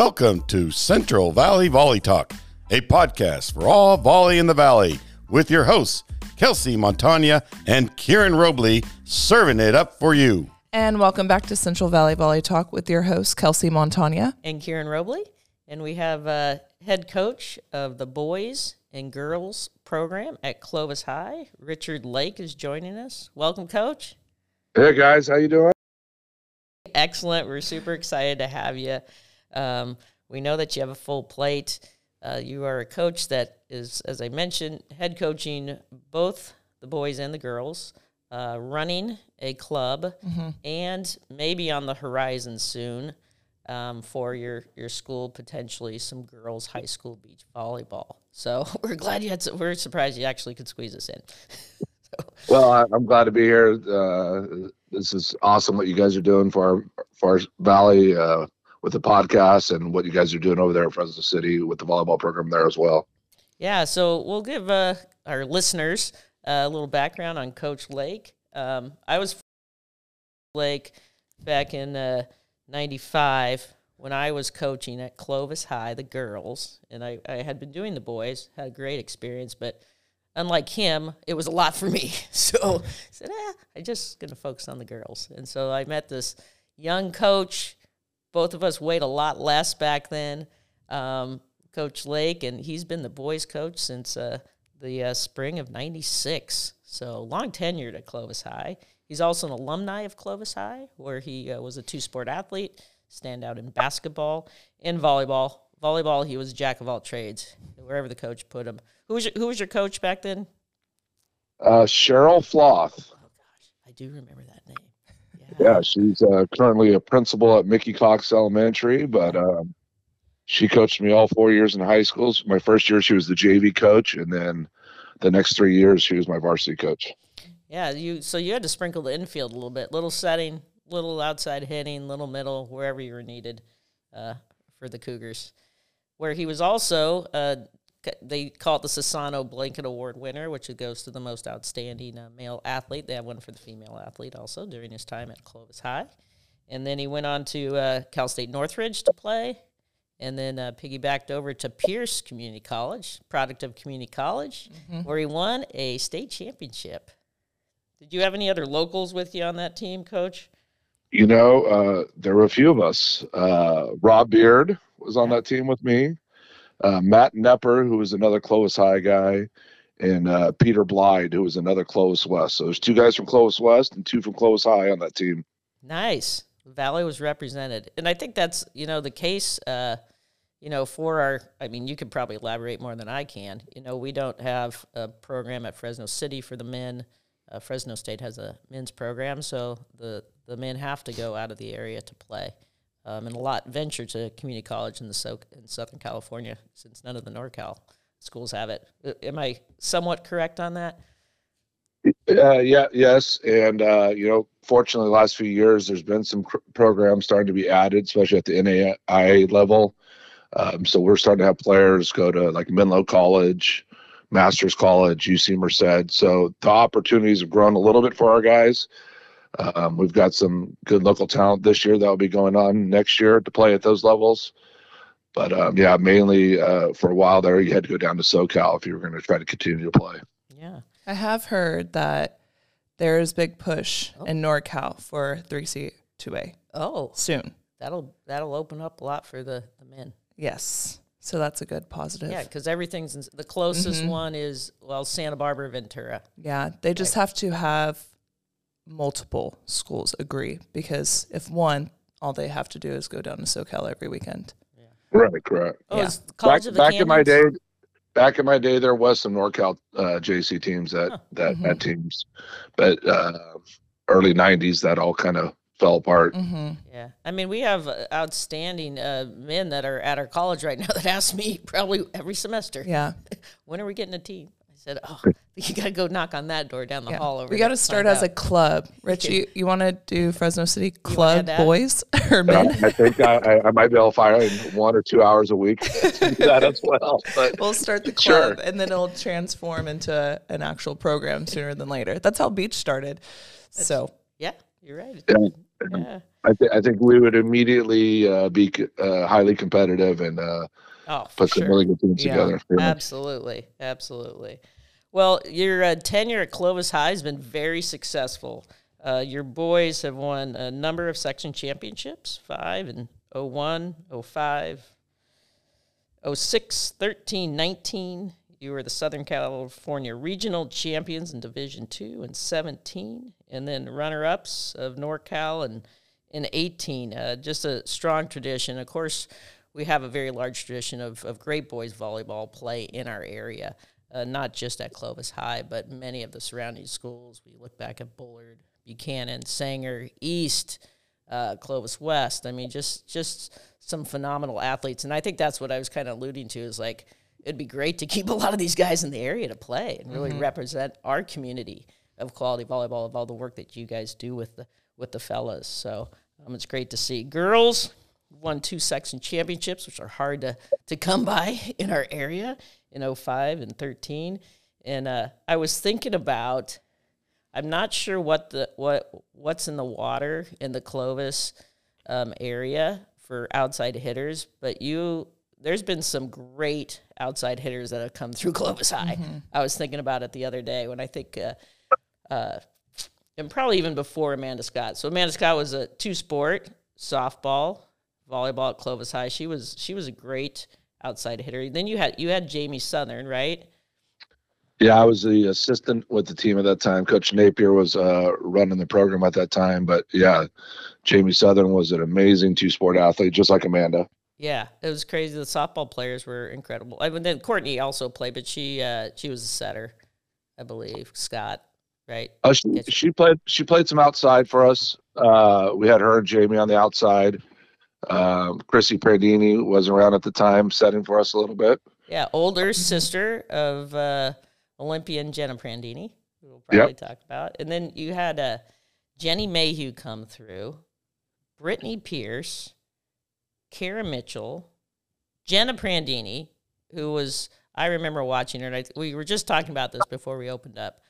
Welcome to Central Valley Volley Talk, a podcast for all volley in the valley, with your hosts Kelsey Montagna and Kieran Robley, serving it up for you. And welcome back to Central Valley Volley Talk with your hosts, Kelsey Montagna. and Kieran Robley. And we have uh, head coach of the boys and girls program at Clovis High. Richard Lake is joining us. Welcome, coach. Hey guys, how you doing? Excellent. We're super excited to have you. Um, we know that you have a full plate. Uh, you are a coach that is, as I mentioned, head coaching both the boys and the girls, uh, running a club, and maybe on the horizon soon um, for your your school potentially some girls high school beach volleyball. So we're glad you had. Some, we're surprised you actually could squeeze us in. Well, I, I'm glad to be here. Uh, this is awesome what you guys are doing for our, for our Valley uh, with the podcast and what you guys are doing over there at Fresno City with the volleyball program there as well. Yeah, so we'll give uh, our listeners uh, a little background on Coach Lake. Um, I was Lake back in uh, '95 when I was coaching at Clovis High, the girls, and I, I had been doing the boys. Had a great experience, but unlike him, it was a lot for me. So I said, eh, I'm just going to focus on the girls. And so I met this young coach. Both of us weighed a lot less back then. Um, Coach Lake, and he's been the boys' coach since uh, the uh, spring of '96. So long tenured at Clovis High. He's also an alumni of Clovis High, where he uh, was a two-sport athlete, stand out in basketball and volleyball. Volleyball, he was a jack of all trades, wherever the coach put him. Who was your, who was your coach back then? Uh, Cheryl Floth. Oh gosh, I do remember that name. Yeah, she's uh, currently a principal at Mickey Cox Elementary, but um, she coached me all four years in high school. My first year, she was the JV coach, and then the next three years, she was my varsity coach. Yeah, you so you had to sprinkle the infield a little bit, little setting, little outside hitting, little middle, wherever you were needed uh, for the Cougars. Where he was also, uh, they call it the Sasano Blanket Award winner, which goes to the most outstanding uh, male athlete. They have one for the female athlete also during his time at Clovis High, and then he went on to uh, Cal State Northridge to play, and then uh, piggybacked over to Pierce Community College, product of Community College, where he won a state championship. Did you have any other locals with you on that team, Coach? You know, uh, there were a few of us. Uh, Rob Beard was on that team with me. Uh, Matt Nepper, who was another Clovis High guy, and uh, Peter Blyde, who was another Clovis West. So there's two guys from Clovis West and two from Clovis High on that team. Nice. Valley was represented. And I think that's, you know, the case, uh, you know, for our, I mean, you could probably elaborate more than I can. You know, we don't have a program at Fresno City for the men. Uh, Fresno State has a men's program, so the, the men have to go out of the area to play. Um, and a lot venture to community college in the so- in Southern California, since none of the NorCal schools have it. Uh, Am I somewhat correct on that? Uh, yeah, yes, and uh, you know, fortunately, the last few years there's been some cr- programs starting to be added, especially at the NAIA level. Um, so we're starting to have players go to like Menlo College, Masters College, UC Merced. So the opportunities have grown a little bit for our guys. Um, we've got some good local talent this year that will be going on next year to play at those levels. But um, yeah, mainly uh, for a while there, you had to go down to SoCal if you were going to try to continue to play. Yeah. I have heard that there's big push in NorCal for 3C 2A Oh, soon. that'll that'll open up a lot for the, the men. Yes. So that's a good positive. Yeah, because everything's in, the closest one is well Santa Barbara Ventura. Yeah, they just have to have multiple schools agree because if one, all they have to do is go down to SoCal every weekend. Right, correct. Oh, Yeah. College back, of the back in my day, back in my day, there was some NorCal uh, JC teams that Huh. that Mhm. had teams, but uh, early '90s that all kind of fell apart. Mm-hmm. Yeah, I mean we have uh, outstanding uh, men that are at our college right now that ask me probably every semester, Yeah. when are we getting a team? I said, oh, you got to go knock on that door down the yeah. hall over. we got to to start find as a club. Rich, you, you want to do Fresno City Club boys or I, men? I think I, I, I might be able to fire in one or two hours a week to do that as well. But We'll start the Sure. club and then it'll transform into an actual program sooner than later. That's how Beach started. So Yeah, you're right. Yeah. Yeah. I, th- I think we would immediately uh, be uh, highly competitive and uh, Oh, put some sure. really good teams Yeah. together. Absolutely, absolutely. Well, your uh, tenure at Clovis High has been very successful. Uh, your boys have won a number of section championships, five and 01, 05, 06, 13, 19. You were the Southern California Regional Champions in Division Two and 17, and then runner-ups of NorCal and in 18. Uh, just a strong tradition. Of course, we have a very large tradition of, of great boys volleyball play in our area, uh, not just at Clovis High, but many of the surrounding schools. We look back at Bullard, Buchanan, Sanger, East, uh, Clovis West. I mean, just just some phenomenal athletes, and I think that's what I was kind of alluding to is like it'd be great to keep a lot of these guys in the area to play and really represent our community of quality volleyball of all the work that you guys do with the with the fellas. So um, it's great to see girls won two section championships, which are hard to, to come by in our area in 05 and 13. And uh, I was thinking about, I'm not sure what the what what's in the water in the Clovis um, area for outside hitters, but you there's been some great outside hitters that have come through Clovis High. I was thinking about it the other day when I think. Uh, uh, and probably even before Amanda Scott. So Amanda Scott was a two sport softball, volleyball at Clovis High. She was she was a great outside hitter. Then you had you had Jamie Southern, right? Yeah, I was the assistant with the team at that time. Coach Napier was uh, running the program at that time. But yeah, Jamie Southern was an amazing two sport athlete, just like Amanda. Yeah, it was crazy. The softball players were incredible. I mean, then Courtney also played, but she uh, she was a setter, I believe. Scott, right? Uh, she, she played she played some outside for us. Uh, we had her and Jamie on the outside. Um, Chrissy Prandini was around at the time, setting for us a little bit. Yeah, older sister of uh, Olympian Jenna Prandini, who we'll probably talk about. And then you had uh, Jenny Mayhew come through, Brittany Pierce, Kara Mitchell, Jenna Prandini, who was, I remember watching her, and I, we were just talking about this before we opened up,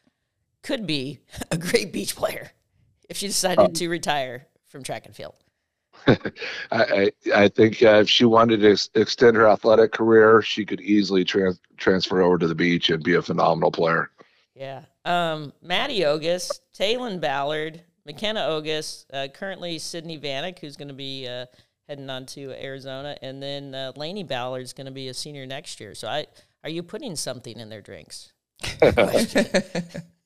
could be a great beach player if she decided to retire from track and field. I, I, I think uh, if she wanted to ex- extend her athletic career, she could easily trans- transfer over to the beach and be a phenomenal player. Yeah. Um, Maddie Ogus, Taylon Ballard, McKenna Ogus, uh, currently Sydney Vanek, who's going to be uh, heading on to Arizona, and then uh, Laney is going to be a senior next year. So, I are you putting something in their drinks?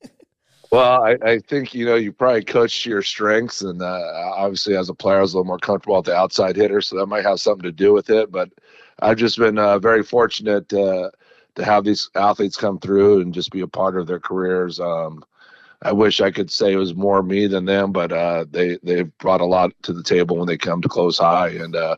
Well, I, I think you know you probably coach to your strengths, and uh, obviously as a player, I was a little more comfortable at the outside hitter, so that might have something to do with it. But I've just been uh, very fortunate uh, to have these athletes come through and just be a part of their careers. Um, I wish I could say it was more me than them, but uh, they they brought a lot to the table when they come to Clovis High, and uh,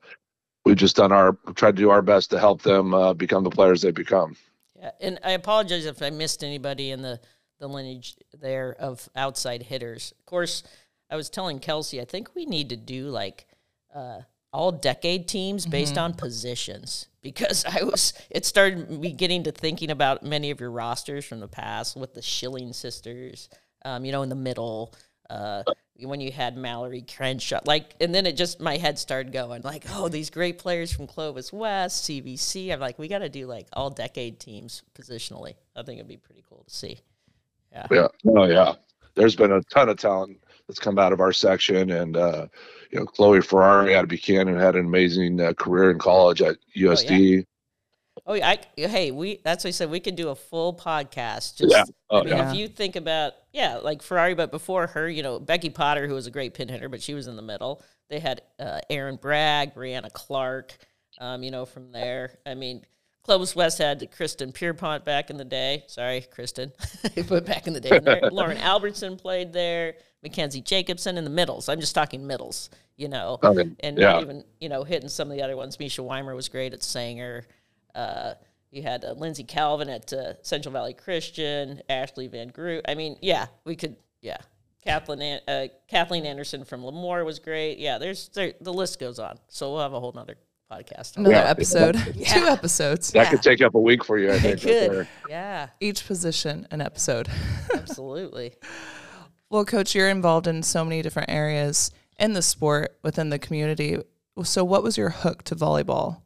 we've just done our tried to do our best to help them become the players they become. Yeah, and I apologize if I missed anybody in the the lineage there of outside hitters. Of course, I was telling Kelsey, I think we need to do like uh, all decade teams based on positions because I was. It started me getting to thinking about many of your rosters from the past with the Schilling sisters. Um, you know, in the middle. Uh, when you had Mallory Crenshaw, like, and then it just my head started going like, oh, these great players from Clovis West, CVC. I'm like, we got to do like all decade teams positionally. I think it'd be pretty cool to see. Yeah. Oh yeah. There's been a ton of talent that's come out of our section, and uh, you know, Chloe Ferrari out of Buchanan had an amazing uh, career in college at USD. Oh, yeah, I, hey, we that's what I said. We could do a full podcast. Just, Yeah. Oh, I mean, yeah. if you think about, yeah, like Ferrari, but before her, you know, Becky Potter, who was a great pin hitter, but she was in the middle. They had uh, Aaron Bragg, Brianna Clark, um, you know, from there. I mean, Clovis West had Kristen Pierpont back in the day. Sorry, Kristen, but back in the day. There- Lauren Albertson played there. Mackenzie Jacobson in the middles. I'm just talking middles, you know Okay. and Yeah. even you know hitting some of the other ones. Misha Weimer was great at Sanger. Uh, you had uh, Lindsay Calvin at uh, Central Valley Christian, Ashley Van Groot. I mean, yeah, we could, yeah. Kathleen, An- uh, Kathleen Anderson from Lemoore was great. Yeah, there's there, the list goes on. So we'll have a whole nother podcast. Another Yeah. episode, Yeah. two episodes, That could take up a week for you, I think. It right could. there. Yeah, each position an episode. absolutely. Well, coach, you're involved in so many different areas in the sport within the community. So, what was your hook to volleyball?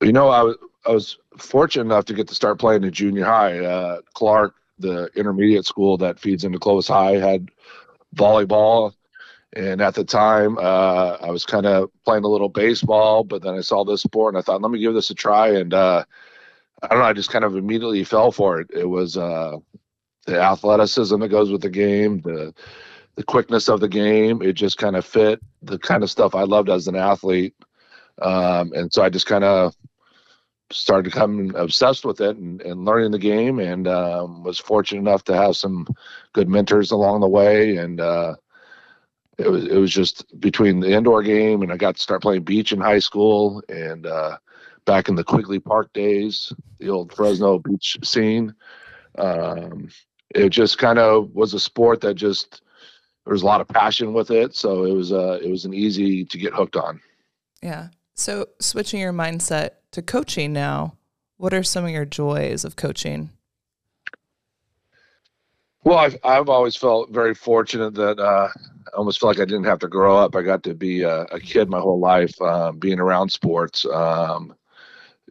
You know, I was I was fortunate enough to get to start playing in junior high. Uh, Clark, the intermediate school that feeds into Clovis High, had volleyball, and at the time, uh, I was kind of playing a little baseball, but then I saw this sport and I thought, let me give this a try. And uh, I don't know, I just kind of immediately fell for it. It was uh, the athleticism that goes with the game, the the quickness of the game. It just kind of fit the kind of stuff I loved as an athlete. Um, and so I just kind of started becoming obsessed with it and, and learning the game and um, was fortunate enough to have some good mentors along the way and uh, it was it was just between the indoor game and I got to start playing beach in high school and uh, back in the Quigley Park days, the old Fresno beach scene. Um, it just kind of was a sport that just there was a lot of passion with it, so it was uh, it was an easy to get hooked on. Yeah. So switching your mindset to coaching now, what are some of your joys of coaching? Well, I've I've always felt very fortunate that uh, I almost feel like I didn't have to grow up. I got to be a, a kid my whole life, uh, being around sports. Um,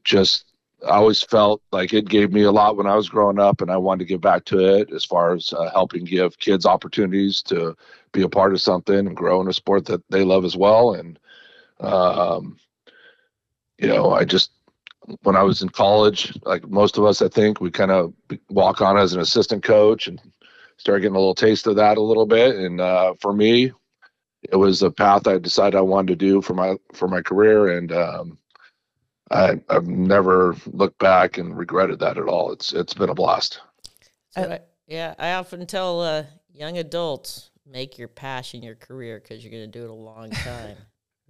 just I always felt like it gave me a lot when I was growing up, and I wanted to give back to it as far as uh, helping give kids opportunities to be a part of something and grow in a sport that they love as well. And um, you know, I just when I was in college, like most of us, I think we kind of walk on as an assistant coach and started getting a little taste of that a little bit. And uh, for me, it was a path I decided I wanted to do for my for my career, and um, I, have never looked back and regretted that at all. It's it's been a blast. I, yeah, I often tell uh, young adults make your passion your career because you're going to do it a long time,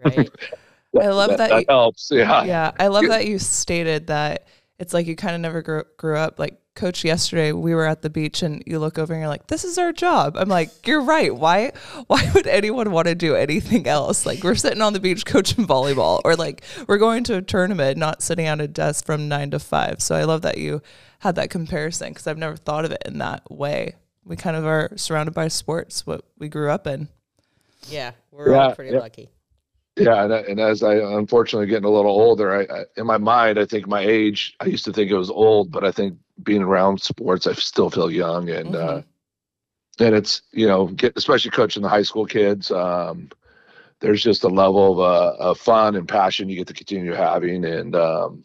right? I love that. That, that you, helps. Yeah. Yeah, I love that you stated that it's like you kind of never grew, grew up. Like coach yesterday, we were at the beach and you look over and you're like, "This is our job." I'm like, "You're right. Why? Why would anyone want to do anything else? Like we're sitting on the beach coaching volleyball, or like we're going to a tournament, not sitting at a desk from nine to five. So I love that you had that comparison because I've never thought of it in that way. We kind of are surrounded by sports, what we grew up in. Yeah, we're yeah, all pretty yeah. lucky. Yeah, and, and as I unfortunately getting a little older, I, I, in my mind I think my age. I used to think it was old, but I think being around sports, I still feel young, and uh, mm-hmm. uh, and it's you know, get, especially coaching the high school kids. Um, there's just a level of, uh, of fun and passion you get to continue having, and um,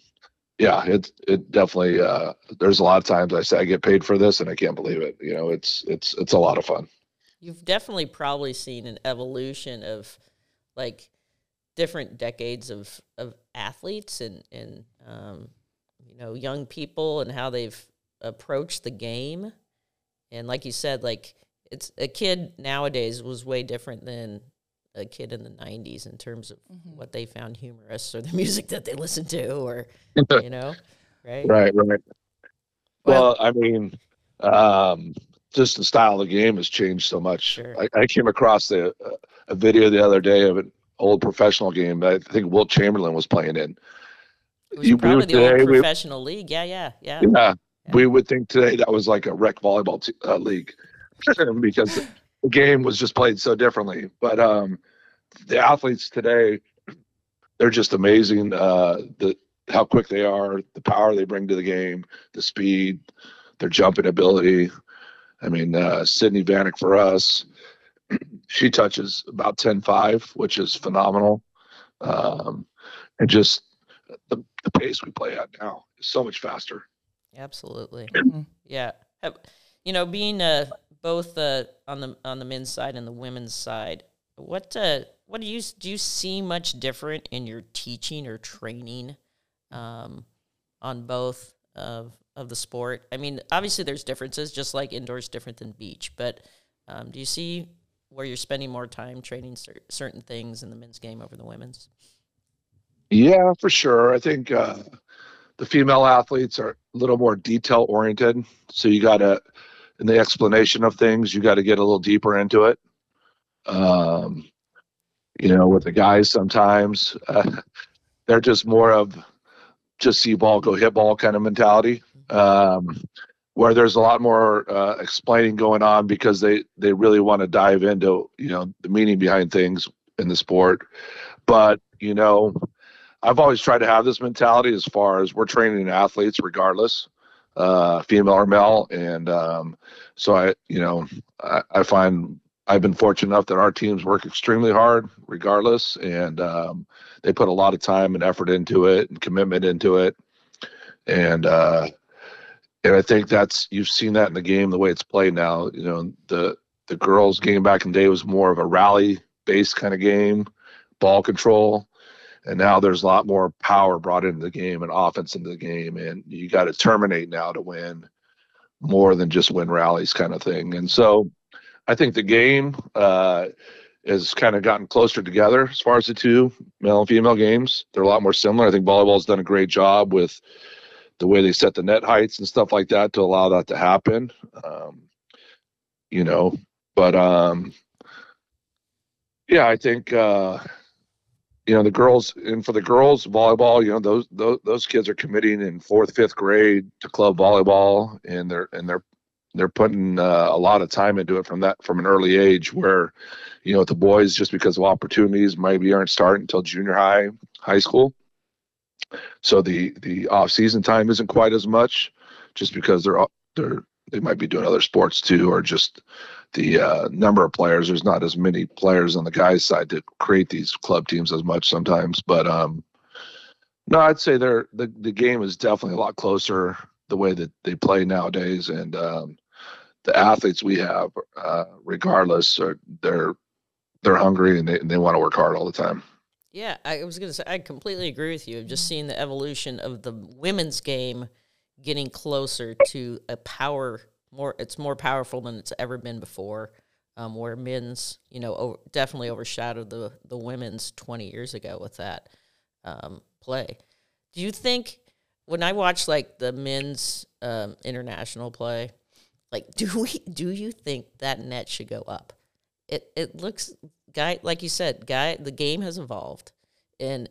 yeah, it it definitely. Uh, there's a lot of times I say I get paid for this, and I can't believe it. You know, it's it's it's a lot of fun. You've definitely probably seen an evolution of like different decades of, of athletes and, and um, you know young people and how they've approached the game and like you said like it's a kid nowadays was way different than a kid in the 90s in terms of mm-hmm. what they found humorous or the music that they listened to or you know right right right well, well i mean um, just the style of the game has changed so much sure. I, I, came across the, uh, a video the other day of an old professional game I think Wilt Chamberlain was playing in. Was you, probably the today, old professional we, league. Yeah, yeah, yeah, yeah, yeah. We would think today that was like a rec volleyball t- uh, league because the game was just played so differently. But um, the athletes today, they're just amazing. Uh, the how quick they are, the power they bring to the game, the speed, their jumping ability. I mean, uh, Sydney Vanek for us, she touches about 10-5, which is phenomenal. Um, and just the, the pace we play at now is so much faster. Absolutely. Mm-hmm. yeah. You know, being uh, both uh, on the on the men's side and the women's side, what uh, what do you do you see much different in your teaching or training um, on both of of the sport? I mean, obviously there's differences, just like indoors different than beach. But um, do you see where you're spending more time training cer- certain things in the men's game over the women's? Yeah, for sure. I think uh, the female athletes are a little more detail oriented. So you got to, in the explanation of things, you got to get a little deeper into it. Um, you know, with the guys, sometimes uh, they're just more of just see ball, go hit ball kind of mentality. Um, where there's a lot more uh, explaining going on because they they really want to dive into you know the meaning behind things in the sport. But you know, I've always tried to have this mentality as far as we're training athletes regardless, uh, female or male, and um, so I you know I, I find I've been fortunate enough that our teams work extremely hard regardless, and um, they put a lot of time and effort into it and commitment into it, and uh, and I think that's you've seen that in the game the way it's played now. You know the the girls game back in the day was more of a rally based kind of game, ball control, and now there's a lot more power brought into the game and offense into the game, and you got to terminate now to win more than just win rallies kind of thing. And so I think the game uh, has kind of gotten closer together as far as the two male and female games. They're a lot more similar. I think volleyball's done a great job with the way they set the net heights and stuff like that to allow that to happen. Um, you know, but um, yeah, I think uh, you know the girls and for the girls volleyball, you know those those those kids are committing in fourth, fifth grade to club volleyball, and they're and they're they're putting uh, a lot of time into it from that from an early age where you know the boys just because of opportunities maybe aren't starting until junior high high school so the the off season time isn't quite as much just because they're they're they might be doing other sports too or just the uh, number of players there's not as many players on the guys side to create these club teams as much sometimes but um no i'd say they're the, the game is definitely a lot closer the way that they play nowadays and um the athletes we have, uh, regardless, are they're they're hungry and they, and they want to work hard all the time. Yeah, I was going to say I completely agree with you. I've just seen the evolution of the women's game getting closer to a power more. It's more powerful than it's ever been before. Um, where men's, you know, over, definitely overshadowed the the women's twenty years ago with that um, play. Do you think when I watch like the men's um, international play, like, do we? Do you think that net should go up? It it looks guy like you said, guy. The game has evolved, and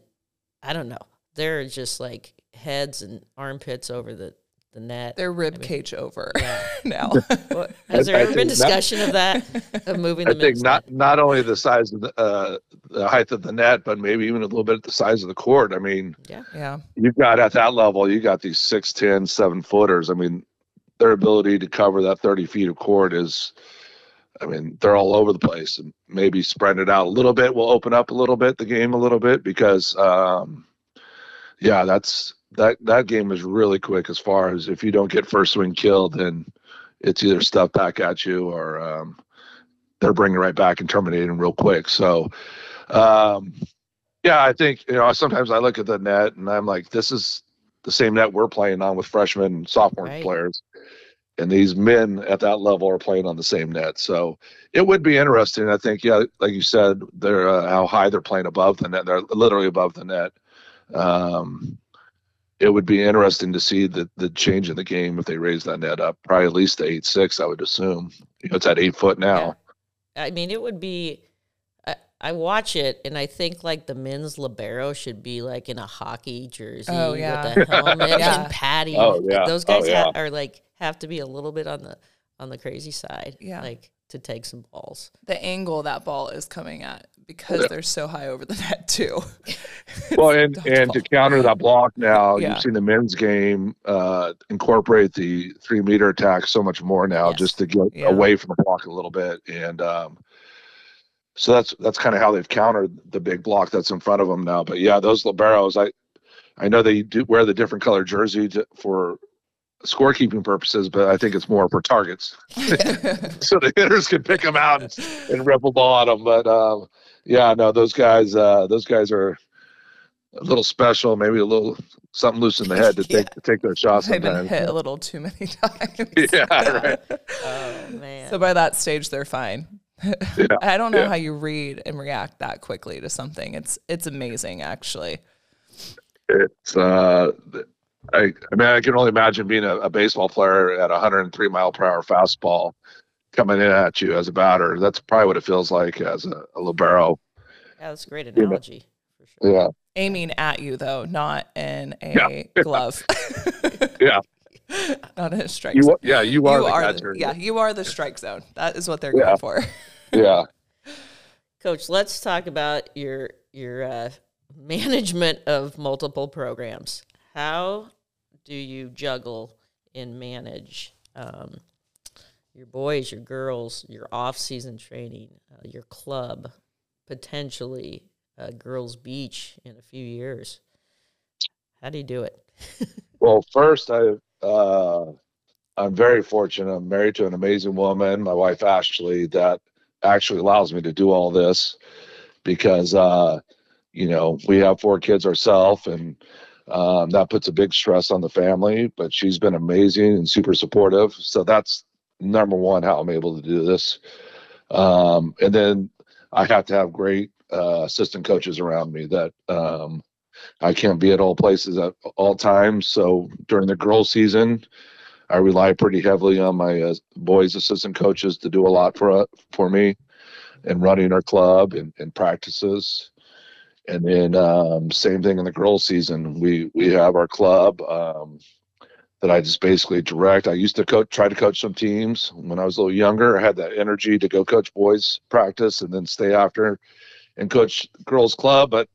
I don't know. They're just like heads and armpits over the the net. They're rib I mean, cage over yeah. now. well, has there I, ever I been discussion not, of that of moving? I think not net? not only the size of the uh, the height of the net, but maybe even a little bit the size of the court. I mean, yeah, yeah. You've got at that level, you got these six, ten, seven footers. I mean, their ability to cover that 30 feet of court is I mean, they're all over the place and maybe spread it out a little bit will open up a little bit the game a little bit because um yeah, that's that that game is really quick as far as if you don't get first swing killed then it's either stuff back at you or um they're bringing right back and terminating real quick. So um yeah, I think you know sometimes I look at the net and I'm like this is the same net we're playing on with freshmen and sophomore right. players and these men at that level are playing on the same net. So it would be interesting. I think, yeah, like you said, they're uh, how high they're playing above the net. They're literally above the net. Um, it would be interesting to see the the change in the game if they raise that net up, probably at least to eight six. I would assume. You know, it's at eight foot now. Yeah. I mean, it would be. I watch it and I think like the men's libero should be like in a hockey jersey oh, yeah. with a helmet yeah. and padding. Oh, yeah. Those guys oh, yeah. ha- are like have to be a little bit on the on the crazy side. Yeah. Like to take some balls. The angle that ball is coming at because yeah. they're so high over the net too. well, and and to counter that block now, yeah. you've seen the men's game uh, incorporate the three meter attack so much more now, yes. just to get yeah. away from the block a little bit, and um, so that's that's kind of how they've countered the big block that's in front of them now. But yeah, those liberos, I I know they do wear the different color jersey to, for scorekeeping purposes, but I think it's more for targets, so the hitters can pick them out and, and rip the ball at them. But um, yeah, no, those guys, uh, those guys are a little special, maybe a little something loose in the head to yeah. take to take their shots. They've been hit a little too many times. yeah, right. oh man. So by that stage, they're fine. Yeah, I don't know yeah. how you read and react that quickly to something. It's it's amazing, actually. It's uh, I, I mean, I can only imagine being a, a, baseball player at 103 mile per hour fastball coming in at you as a batter. That's probably what it feels like as a, a libero. Yeah, that's a great analogy. For sure. Yeah. Aiming at you though, not in a yeah. glove. yeah. Not in a strike You, zone. are- yeah, you are You the are catcher. the, yeah, you are the strike zone. That is what they're Yeah. going for. yeah. Coach, let's talk about your your uh, management of multiple programs. How do you juggle and manage um, your boys, your girls, your off season training, uh, your club, potentially uh, girls' beach in a few years? How do you do it? Well, first, I uh, I'm very fortunate. I'm married to an amazing woman, my wife Ashley, that actually allows me to do all this because uh, you know we have four kids ourselves, and um, that puts a big stress on the family. But she's been amazing and super supportive. So that's number one how I'm able to do this. Um, and then I have to have great uh, assistant coaches around me that um, I can't be at all places at all times. So during the girls' season, I rely pretty heavily on my uh, boys' assistant coaches to do a lot for uh, for me, and running our club and, and practices. And then um, same thing in the girls' season. We we have our club um, that I just basically direct. I used to coach, try to coach some teams when I was a little younger. I had that energy to go coach boys practice and then stay after and coach girls' club, but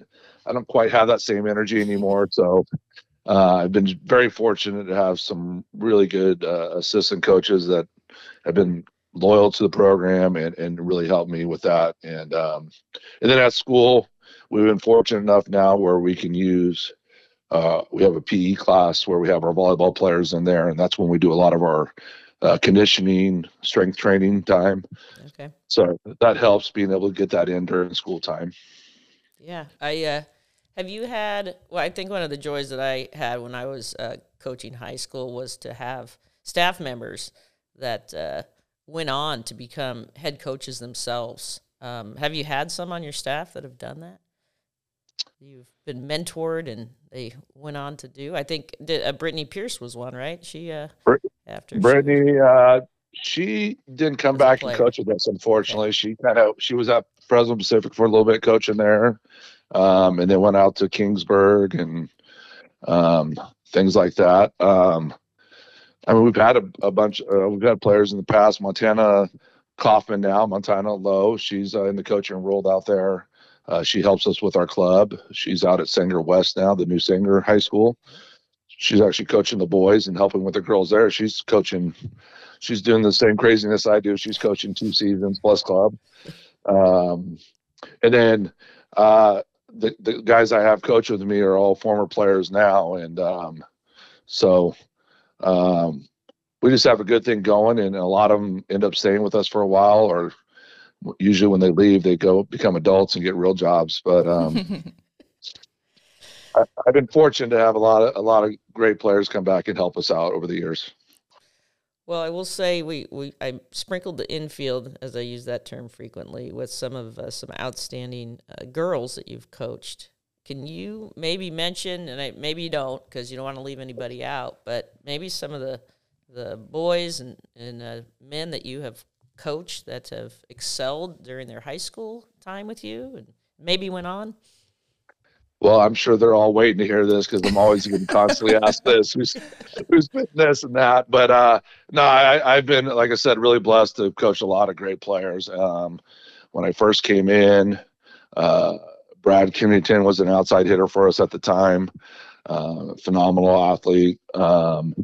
I don't quite have that same energy anymore. So uh, I've been very fortunate to have some really good uh, assistant coaches that have been loyal to the program and, and really helped me with that. And um, and then at school, we've been fortunate enough now where we can use. Uh, we have a PE class where we have our volleyball players in there, and that's when we do a lot of our uh, conditioning, strength training time. Okay. So that helps being able to get that in during school time. Yeah, I uh, have you had. Well, I think one of the joys that I had when I was uh, coaching high school was to have staff members that uh, went on to become head coaches themselves. Um, have you had some on your staff that have done that? You've been mentored, and they went on to do. I think did, uh, Brittany Pierce was one, right? She uh, Brit- after she- Brittany, uh, she didn't come back and coach with us. Unfortunately, she kind of she was at Fresno Pacific for a little bit coaching there, um, and then went out to Kingsburg and um, things like that. Um, I mean, we've had a, a bunch. Uh, we've had players in the past. Montana Kaufman now, Montana Lowe. She's uh, in the coaching world out there. Uh, she helps us with our club. She's out at Sanger West now, the new Sanger High School. She's actually coaching the boys and helping with the girls there. She's coaching she's doing the same craziness I do. She's coaching two seasons plus club. Um, and then uh, the, the guys I have coach with me are all former players now. And um, so um, we just have a good thing going. And a lot of them end up staying with us for a while, or usually when they leave, they go become adults and get real jobs. But um, I, I've been fortunate to have a lot of a lot of great players come back and help us out over the years. Well, I will say we, we I sprinkled the infield, as I use that term frequently, with some of uh, some outstanding uh, girls that you've coached. Can you maybe mention, and I, maybe you don't because you don't want to leave anybody out, but maybe some of the the boys and and uh, men that you have coached that have excelled during their high school time with you, and maybe went on. Well, I'm sure they're all waiting to hear this because I'm always getting constantly asked this, who's who's been this and that. But uh, no, I, I've been, like I said, really blessed to coach a lot of great players. Um, when I first came in, uh, Brad Kennington was an outside hitter for us at the time, uh, phenomenal athlete. Um,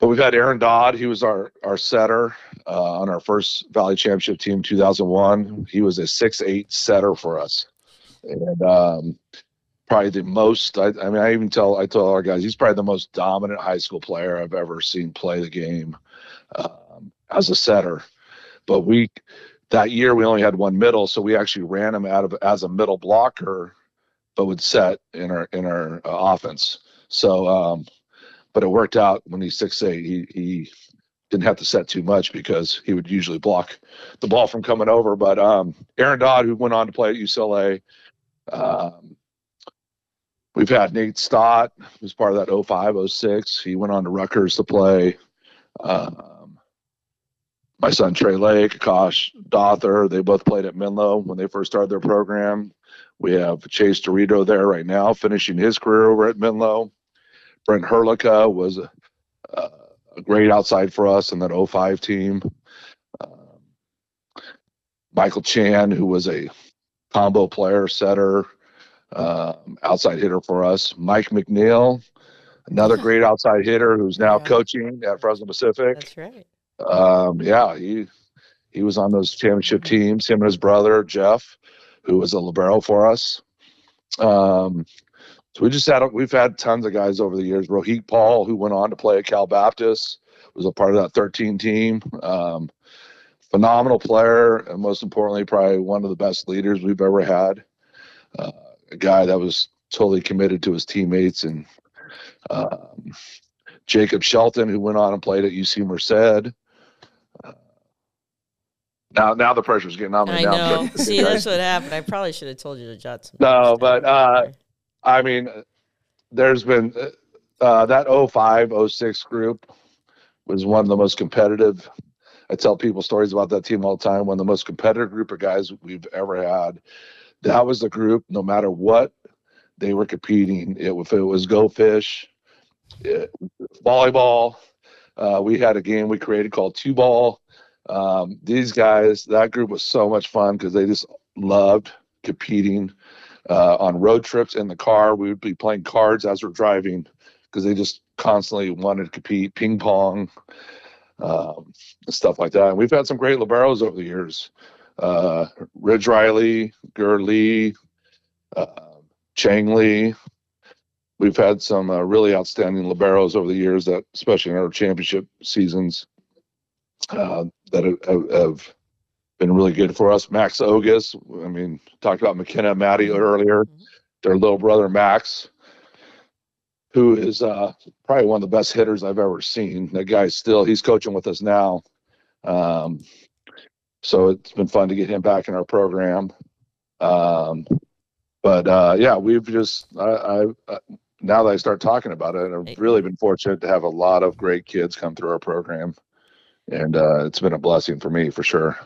but we've had Aaron Dodd. He was our our setter uh, on our first Valley Championship team, 2001. He was a six eight setter for us and um, probably the most. I, I mean, I even tell I tell our guys he's probably the most dominant high school player I've ever seen play the game um, as a setter. But we that year we only had one middle, so we actually ran him out of as a middle blocker, but would set in our in our uh, offense. So, um, but it worked out when he's six eight. He he didn't have to set too much because he would usually block the ball from coming over. But um, Aaron Dodd, who went on to play at UCLA, um, we've had Nate Stott, who's part of that 05, 06. He went on to Rutgers to play. Um, my son Trey Lake, Akash Dother, they both played at Menlo when they first started their program. We have Chase Dorito there right now, finishing his career over at Menlo. Brent Herlica was a, a great outside for us in that 05 team. Um, Michael Chan, who was a combo player, setter, um, outside hitter for us. Mike McNeil, another Yeah. great outside hitter who's now Yeah. coaching at Fresno Pacific. That's right. Um, yeah, he he was on those championship teams. Him and his brother Jeff, who was a libero for us. Um, so we just had we've had tons of guys over the years. Rohit Paul, who went on to play at Cal Baptist, was a part of that 13 team. Um, phenomenal player, and most importantly, probably one of the best leaders we've ever had. Uh, a guy that was totally committed to his teammates and um, Jacob Shelton, who went on and played at UC Merced. Uh, now, now the pressure's getting on me. I now know. See, that's what happened. I probably should have told you to jot some. No, but, uh, I mean, there's been uh, that 05, 06 group was one of the most competitive. I tell people stories about that team all the time. One of the most competitive group of guys we've ever had. That was the group. No matter what they were competing, it, if it was go fish, it, volleyball. Uh, we had a game we created called two ball. Um, these guys, that group was so much fun because they just loved competing uh, on road trips in the car. We would be playing cards as we're driving because they just constantly wanted to compete, ping pong, um, stuff like that. And we've had some great liberos over the years. Uh, Ridge Riley, Gur Lee, uh, Chang Lee. We've had some uh, really outstanding liberos over the years that, especially in our championship seasons, uh, that have, have, been really good for us. Max Ogus, I mean, talked about McKenna and Maddie earlier. Mhm. Their little brother Max, who is uh, probably one of the best hitters I've ever seen. That guy's still he's coaching with us now. Um, so it's been fun to get him back in our program. Um, but uh, yeah, we've just I, I uh, now that I start talking about it, I've really been fortunate to have a lot of great kids come through our program, and uh, it's been a blessing for me for sure.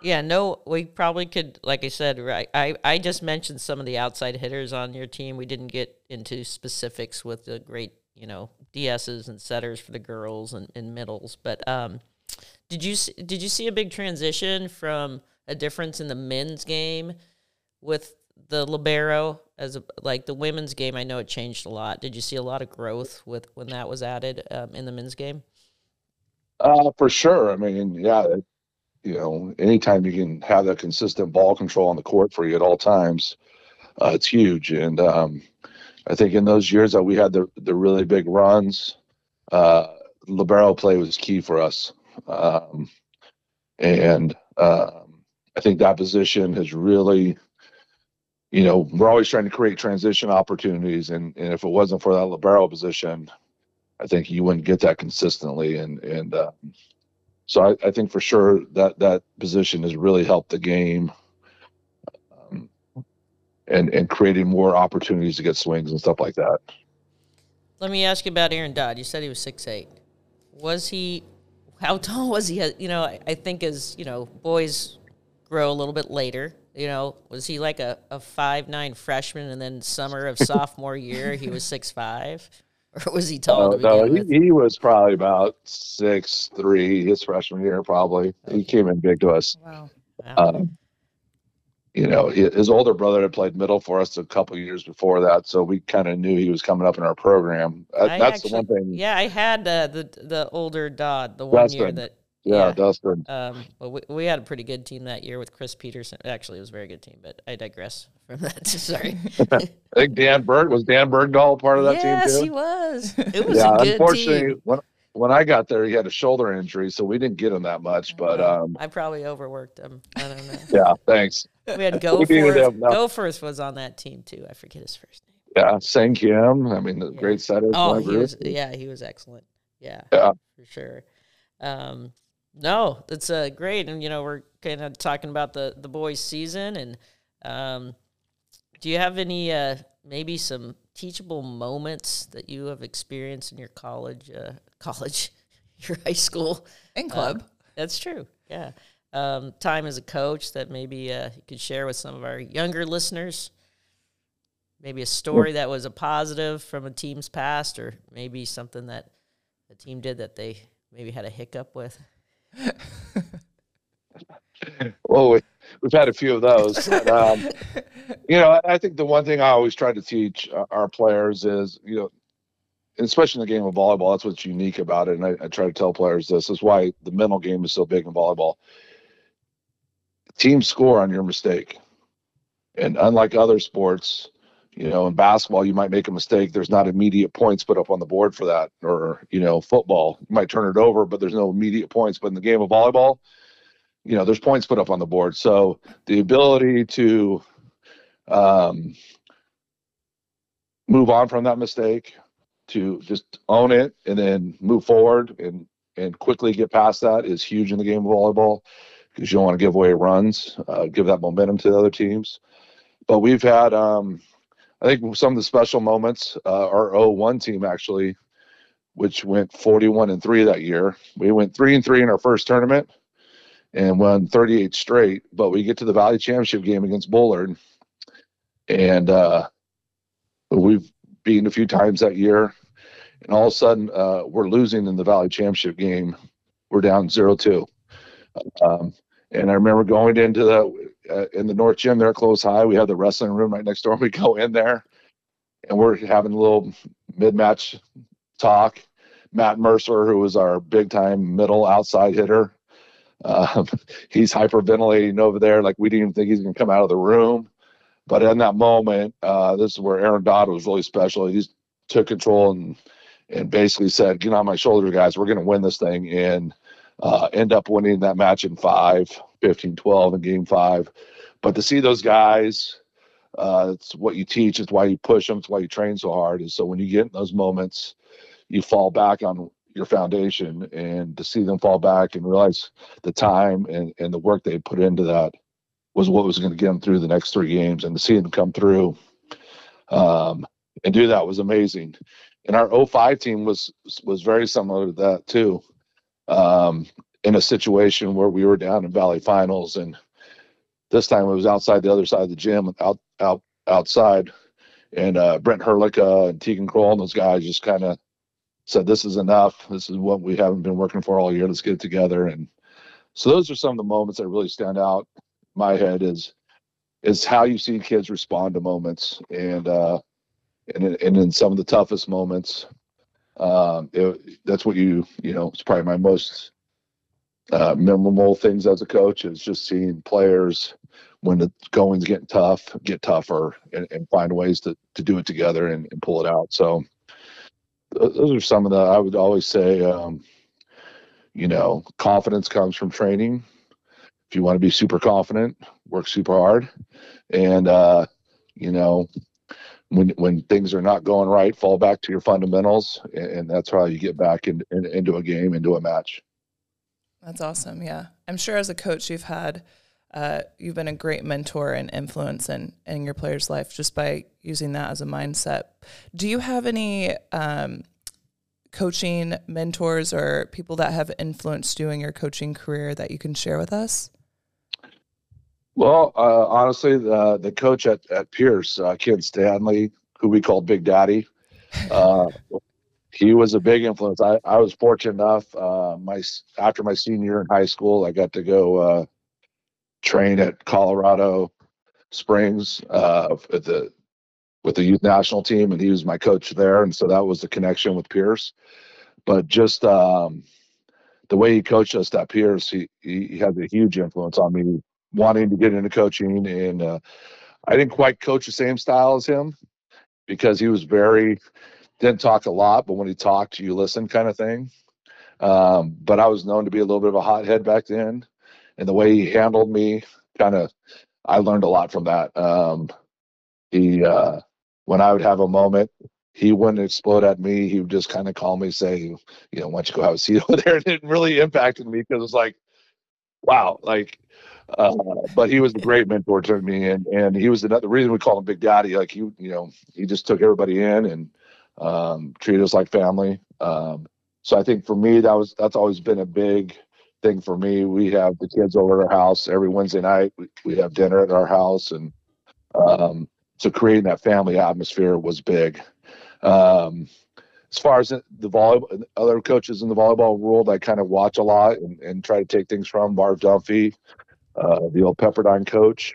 Yeah, no, we probably could, like I said, right. I, I just mentioned some of the outside hitters on your team. We didn't get into specifics with the great, you know, DSs and setters for the girls and, and middles. But um, did you did you see a big transition from a difference in the men's game with the libero as a, like the women's game? I know it changed a lot. Did you see a lot of growth with when that was added um, in the men's game? Uh, for sure. I mean, yeah, it- you know, anytime you can have that consistent ball control on the court for you at all times, uh, it's huge. And um, I think in those years that we had the the really big runs, uh, libero play was key for us. Um, and um, I think that position has really, you know, we're always trying to create transition opportunities, and, and if it wasn't for that libero position, I think you wouldn't get that consistently. And and uh, so I, I think for sure that that position has really helped the game, um, and and creating more opportunities to get swings and stuff like that. Let me ask you about Aaron Dodd. You said he was six eight. Was he? How tall was he? You know, I, I think as you know, boys grow a little bit later. You know, was he like a, a five nine freshman, and then summer of sophomore year he was six five, or was he tall Uh, no, he, he was probably about six three his freshman year. Probably he came in big to us. Wow. Wow. Um, you know, his older brother had played middle for us a couple years before that, so we kind of knew he was coming up in our program. I that's actually- the one thing. yeah, I had uh, the the older Dodd, the one year that. Yeah, yeah. Dustin. Um, well, we, we had a pretty good team that year with Chris Peterson. Actually, it was a very good team, but I digress from that. Sorry. I think Dan Berg was Dan Bergdahl part of that team? yes, he was. It was Yeah, a good unfortunately, team. when when I got there, he had a shoulder injury, so we didn't get him that much. But um, I probably overworked him. I don't know. yeah, thanks. We had Goforth. no. Goforth was on that team too. I forget his first name. Yeah, Sang Kim. I mean, the Yeah. great setter. Oh, he was. Yeah, he was excellent. Yeah, Yeah. for sure. Um, no, it's uh, great, and you know we're kind of talking about the the boys' season, and um, do you have any uh, maybe some teachable moments that you have experienced in your college, uh, college, your high school? And club. That's true. Yeah. Um, time as a coach that maybe uh, you could share with some of our younger listeners. Maybe a story that was a positive from a team's past, or maybe something that a team did that they maybe had a hiccup with? well, we, we've had a few of those. But, um, you know, I think the one thing I always try to teach our players is, you know, especially in the game of volleyball, that's what's unique about it. And I, I try to tell players this is why the mental game is so big in volleyball. Teams score on your mistake. And unlike other sports, you know, in basketball, you might make a mistake. There's not immediate points put up on the board for that. Or, you know, football, you might turn it over, but there's no immediate points. But in the game of volleyball, you know, there's points put up on the board. So the ability to um, move on from that mistake, to just own it and then move forward and and quickly get past that is huge in the game of volleyball because you don't want to give away runs, uh, give that momentum to the other teams. But we've had, um, I think, some of the special moments. Uh, our 01 team actually, which went 41 and three that year. We went three and three in our first tournament and won 38 straight. But we get to the Valley Championship game against Bullard, and uh, we've beaten a few times that year. And all of a sudden, uh, we're losing in the Valley Championship game. We're down 0 2. Um, and I remember going into the uh, in the North Gym there, Clovis High. We have the wrestling room right next door. We go in there, and we're having a little mid-match talk. Matt Mercer, who was our big-time middle outside hitter, um, he's hyperventilating over there, like we didn't even think he's going to come out of the room. But in that moment, uh, this is where Aaron Dodd was really special. He took control and and basically said, "Get on my shoulder, guys. We're going to win this thing." And uh, end up winning that match in five, 15-12 in game five. But to see those guys, uh, it's what you teach. It's why you push them. It's why you train so hard. Is so when you get in those moments, you fall back on your foundation, and to see them fall back and realize the time and, and the work they put into that was what was going to get them through the next three games, and to see them come through um, and do that was amazing. And our 05 team was was very similar to that too, um, in a situation where we were down in Valley Finals, and this time it was outside the other side of the gym, out out outside, and uh, Brent Herlicka and Tegan Kroll and those guys just kind of said, "This is enough. This is what we haven't been working for all year. Let's get it together." And so those are some of the moments that really stand out my head is is how you see kids respond to moments and uh and and in some of the toughest moments um it, that's what you you know it's probably my most uh, memorable things as a coach is just seeing players when the going's getting tough get tougher and, and find ways to, to do it together and, and pull it out. So those are some of the i would always say um, you know confidence comes from training. If you want to be super confident, work super hard, and uh, you know when when things are not going right, fall back to your fundamentals, and, and that's how you get back in, in, into a game, into a match. That's awesome. Yeah, I'm sure as a coach, you've had uh, you've been a great mentor and influence in, in your players' life just by using that as a mindset. Do you have any um, coaching mentors or people that have influenced you in your coaching career that you can share with us? Well, uh, honestly, the the coach at at Pierce, uh, Ken Stanley, who we called Big Daddy, uh, he was a big influence. I, I was fortunate enough. Uh, my after my senior year in high school, I got to go uh, train at Colorado Springs uh, at the with the youth national team, and he was my coach there, and so that was the connection with Pierce. But just um, the way he coached us at Pierce, he, he had a huge influence on me wanting to get into coaching and uh, i didn't quite coach the same style as him because he was very didn't talk a lot but when he talked you listen kind of thing. Um, but i was known to be a little bit of a hothead back then and the way he handled me kind of i learned a lot from that. Um, he uh, when i would have a moment he wouldn't explode at me. He would just kind of call me say you know why don't you go have a seat over there? It really impacted me because it's like wow like uh, but he was a great mentor to me, and and he was the, the reason we call him Big Daddy. Like he, you know, he just took everybody in and um, treated us like family. Um, so I think for me, that was that's always been a big thing for me. We have the kids over at our house every Wednesday night. We, we have dinner at our house, and um, so creating that family atmosphere was big. Um, as far as the volleyball, other coaches in the volleyball world, I kind of watch a lot and, and try to take things from Marv Dunphy, uh, the old Pepperdine coach,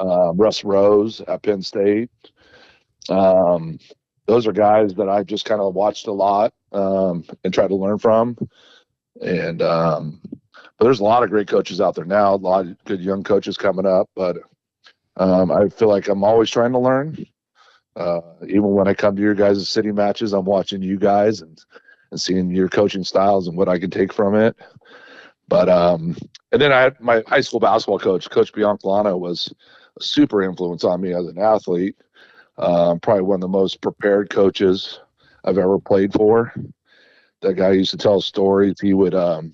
uh, Russ Rose at Penn State. Um, those are guys that I've just kind of watched a lot um, and try to learn from. And um, but there's a lot of great coaches out there now, a lot of good young coaches coming up. But um, I feel like I'm always trying to learn. Uh, even when I come to your guys' city matches, I'm watching you guys and and seeing your coaching styles and what I can take from it. But um, and then I had my high school basketball coach, Coach Biancalana, was a super influence on me as an athlete. Um, probably one of the most prepared coaches I've ever played for. That guy used to tell stories. He would um,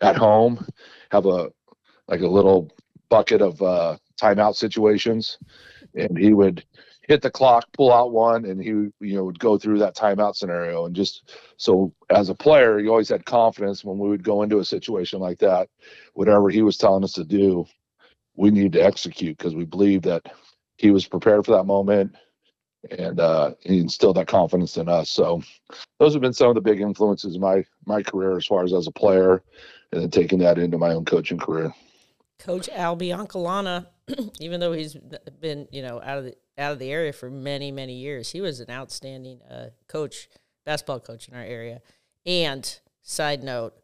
at home have a like a little bucket of uh, timeout situations, and he would hit the clock, pull out one, and he you know would go through that timeout scenario. And just so as a player, you always had confidence when we would go into a situation like that. Whatever he was telling us to do, we need to execute because we believe that he was prepared for that moment and uh, he instilled that confidence in us. So those have been some of the big influences in my my career as far as as a player, and then taking that into my own coaching career. Coach Al Biancolana, even though he's been you know out of the out of the area for many many years, he was an outstanding uh, coach, basketball coach in our area. And side note,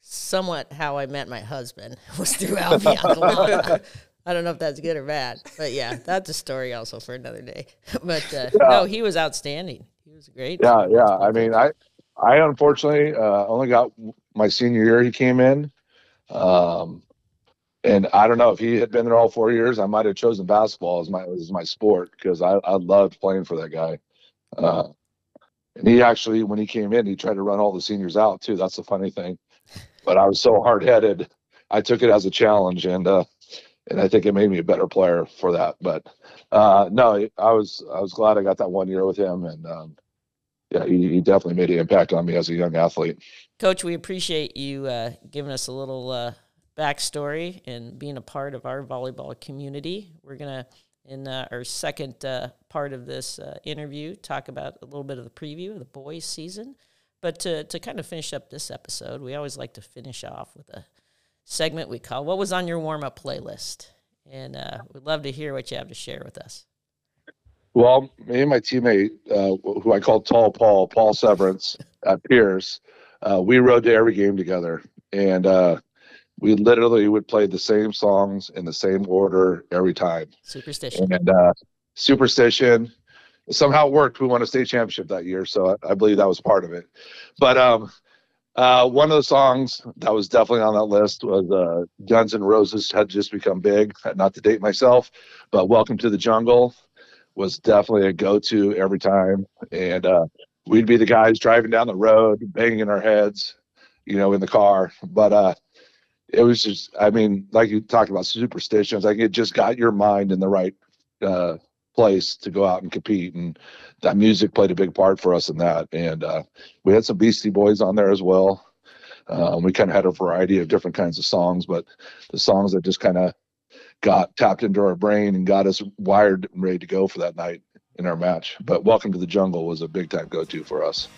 somewhat how I met my husband was through Al Biancolana. I don't know if that's good or bad, but yeah, that's a story also for another day. but uh, yeah. no, he was outstanding. He was great. Yeah, yeah. I mean, I, I unfortunately uh, only got my senior year. He came in, um, and I don't know if he had been there all four years. I might have chosen basketball as my as my sport because I I loved playing for that guy. Uh, and he actually, when he came in, he tried to run all the seniors out too. That's the funny thing. But I was so hard headed, I took it as a challenge, and uh, and I think it made me a better player for that. But uh, no, I was I was glad I got that one year with him, and um, yeah, he, he, definitely made an impact on me as a young athlete. Coach, we appreciate you uh, giving us a little uh, backstory and being a part of our volleyball community. We're gonna in uh, our second uh, part of this uh, interview talk about a little bit of the preview of the boys' season. But to, to kind of finish up this episode, we always like to finish off with a segment we call What Was on Your Warm Up Playlist? And uh, we'd love to hear what you have to share with us. Well, me and my teammate, uh, who I call Tall Paul, Paul Severance at Pierce, uh, we rode to every game together. And we literally would play the same songs in the same order every time. Superstition. And uh, Superstition. Somehow it worked. We won a state championship that year. So I, I believe that was part of it. But um, uh, one of the songs that was definitely on that list was uh, Guns N' Roses had just become big. Not to date myself, but Welcome to the Jungle was definitely a go-to every time. And uh, we'd be the guys driving down the road, banging our heads, you know, in the car. But uh, it was just, I mean, like you talked about superstitions, like it just got your mind in the right uh, place to go out and compete and that music played a big part for us in that and uh, we had some beastie boys on there as well. Um, we kind of had a variety of different kinds of songs but the songs that just kind of got tapped into our brain and got us wired and ready to go for that night in our match. But welcome to the jungle was a big time go-to for us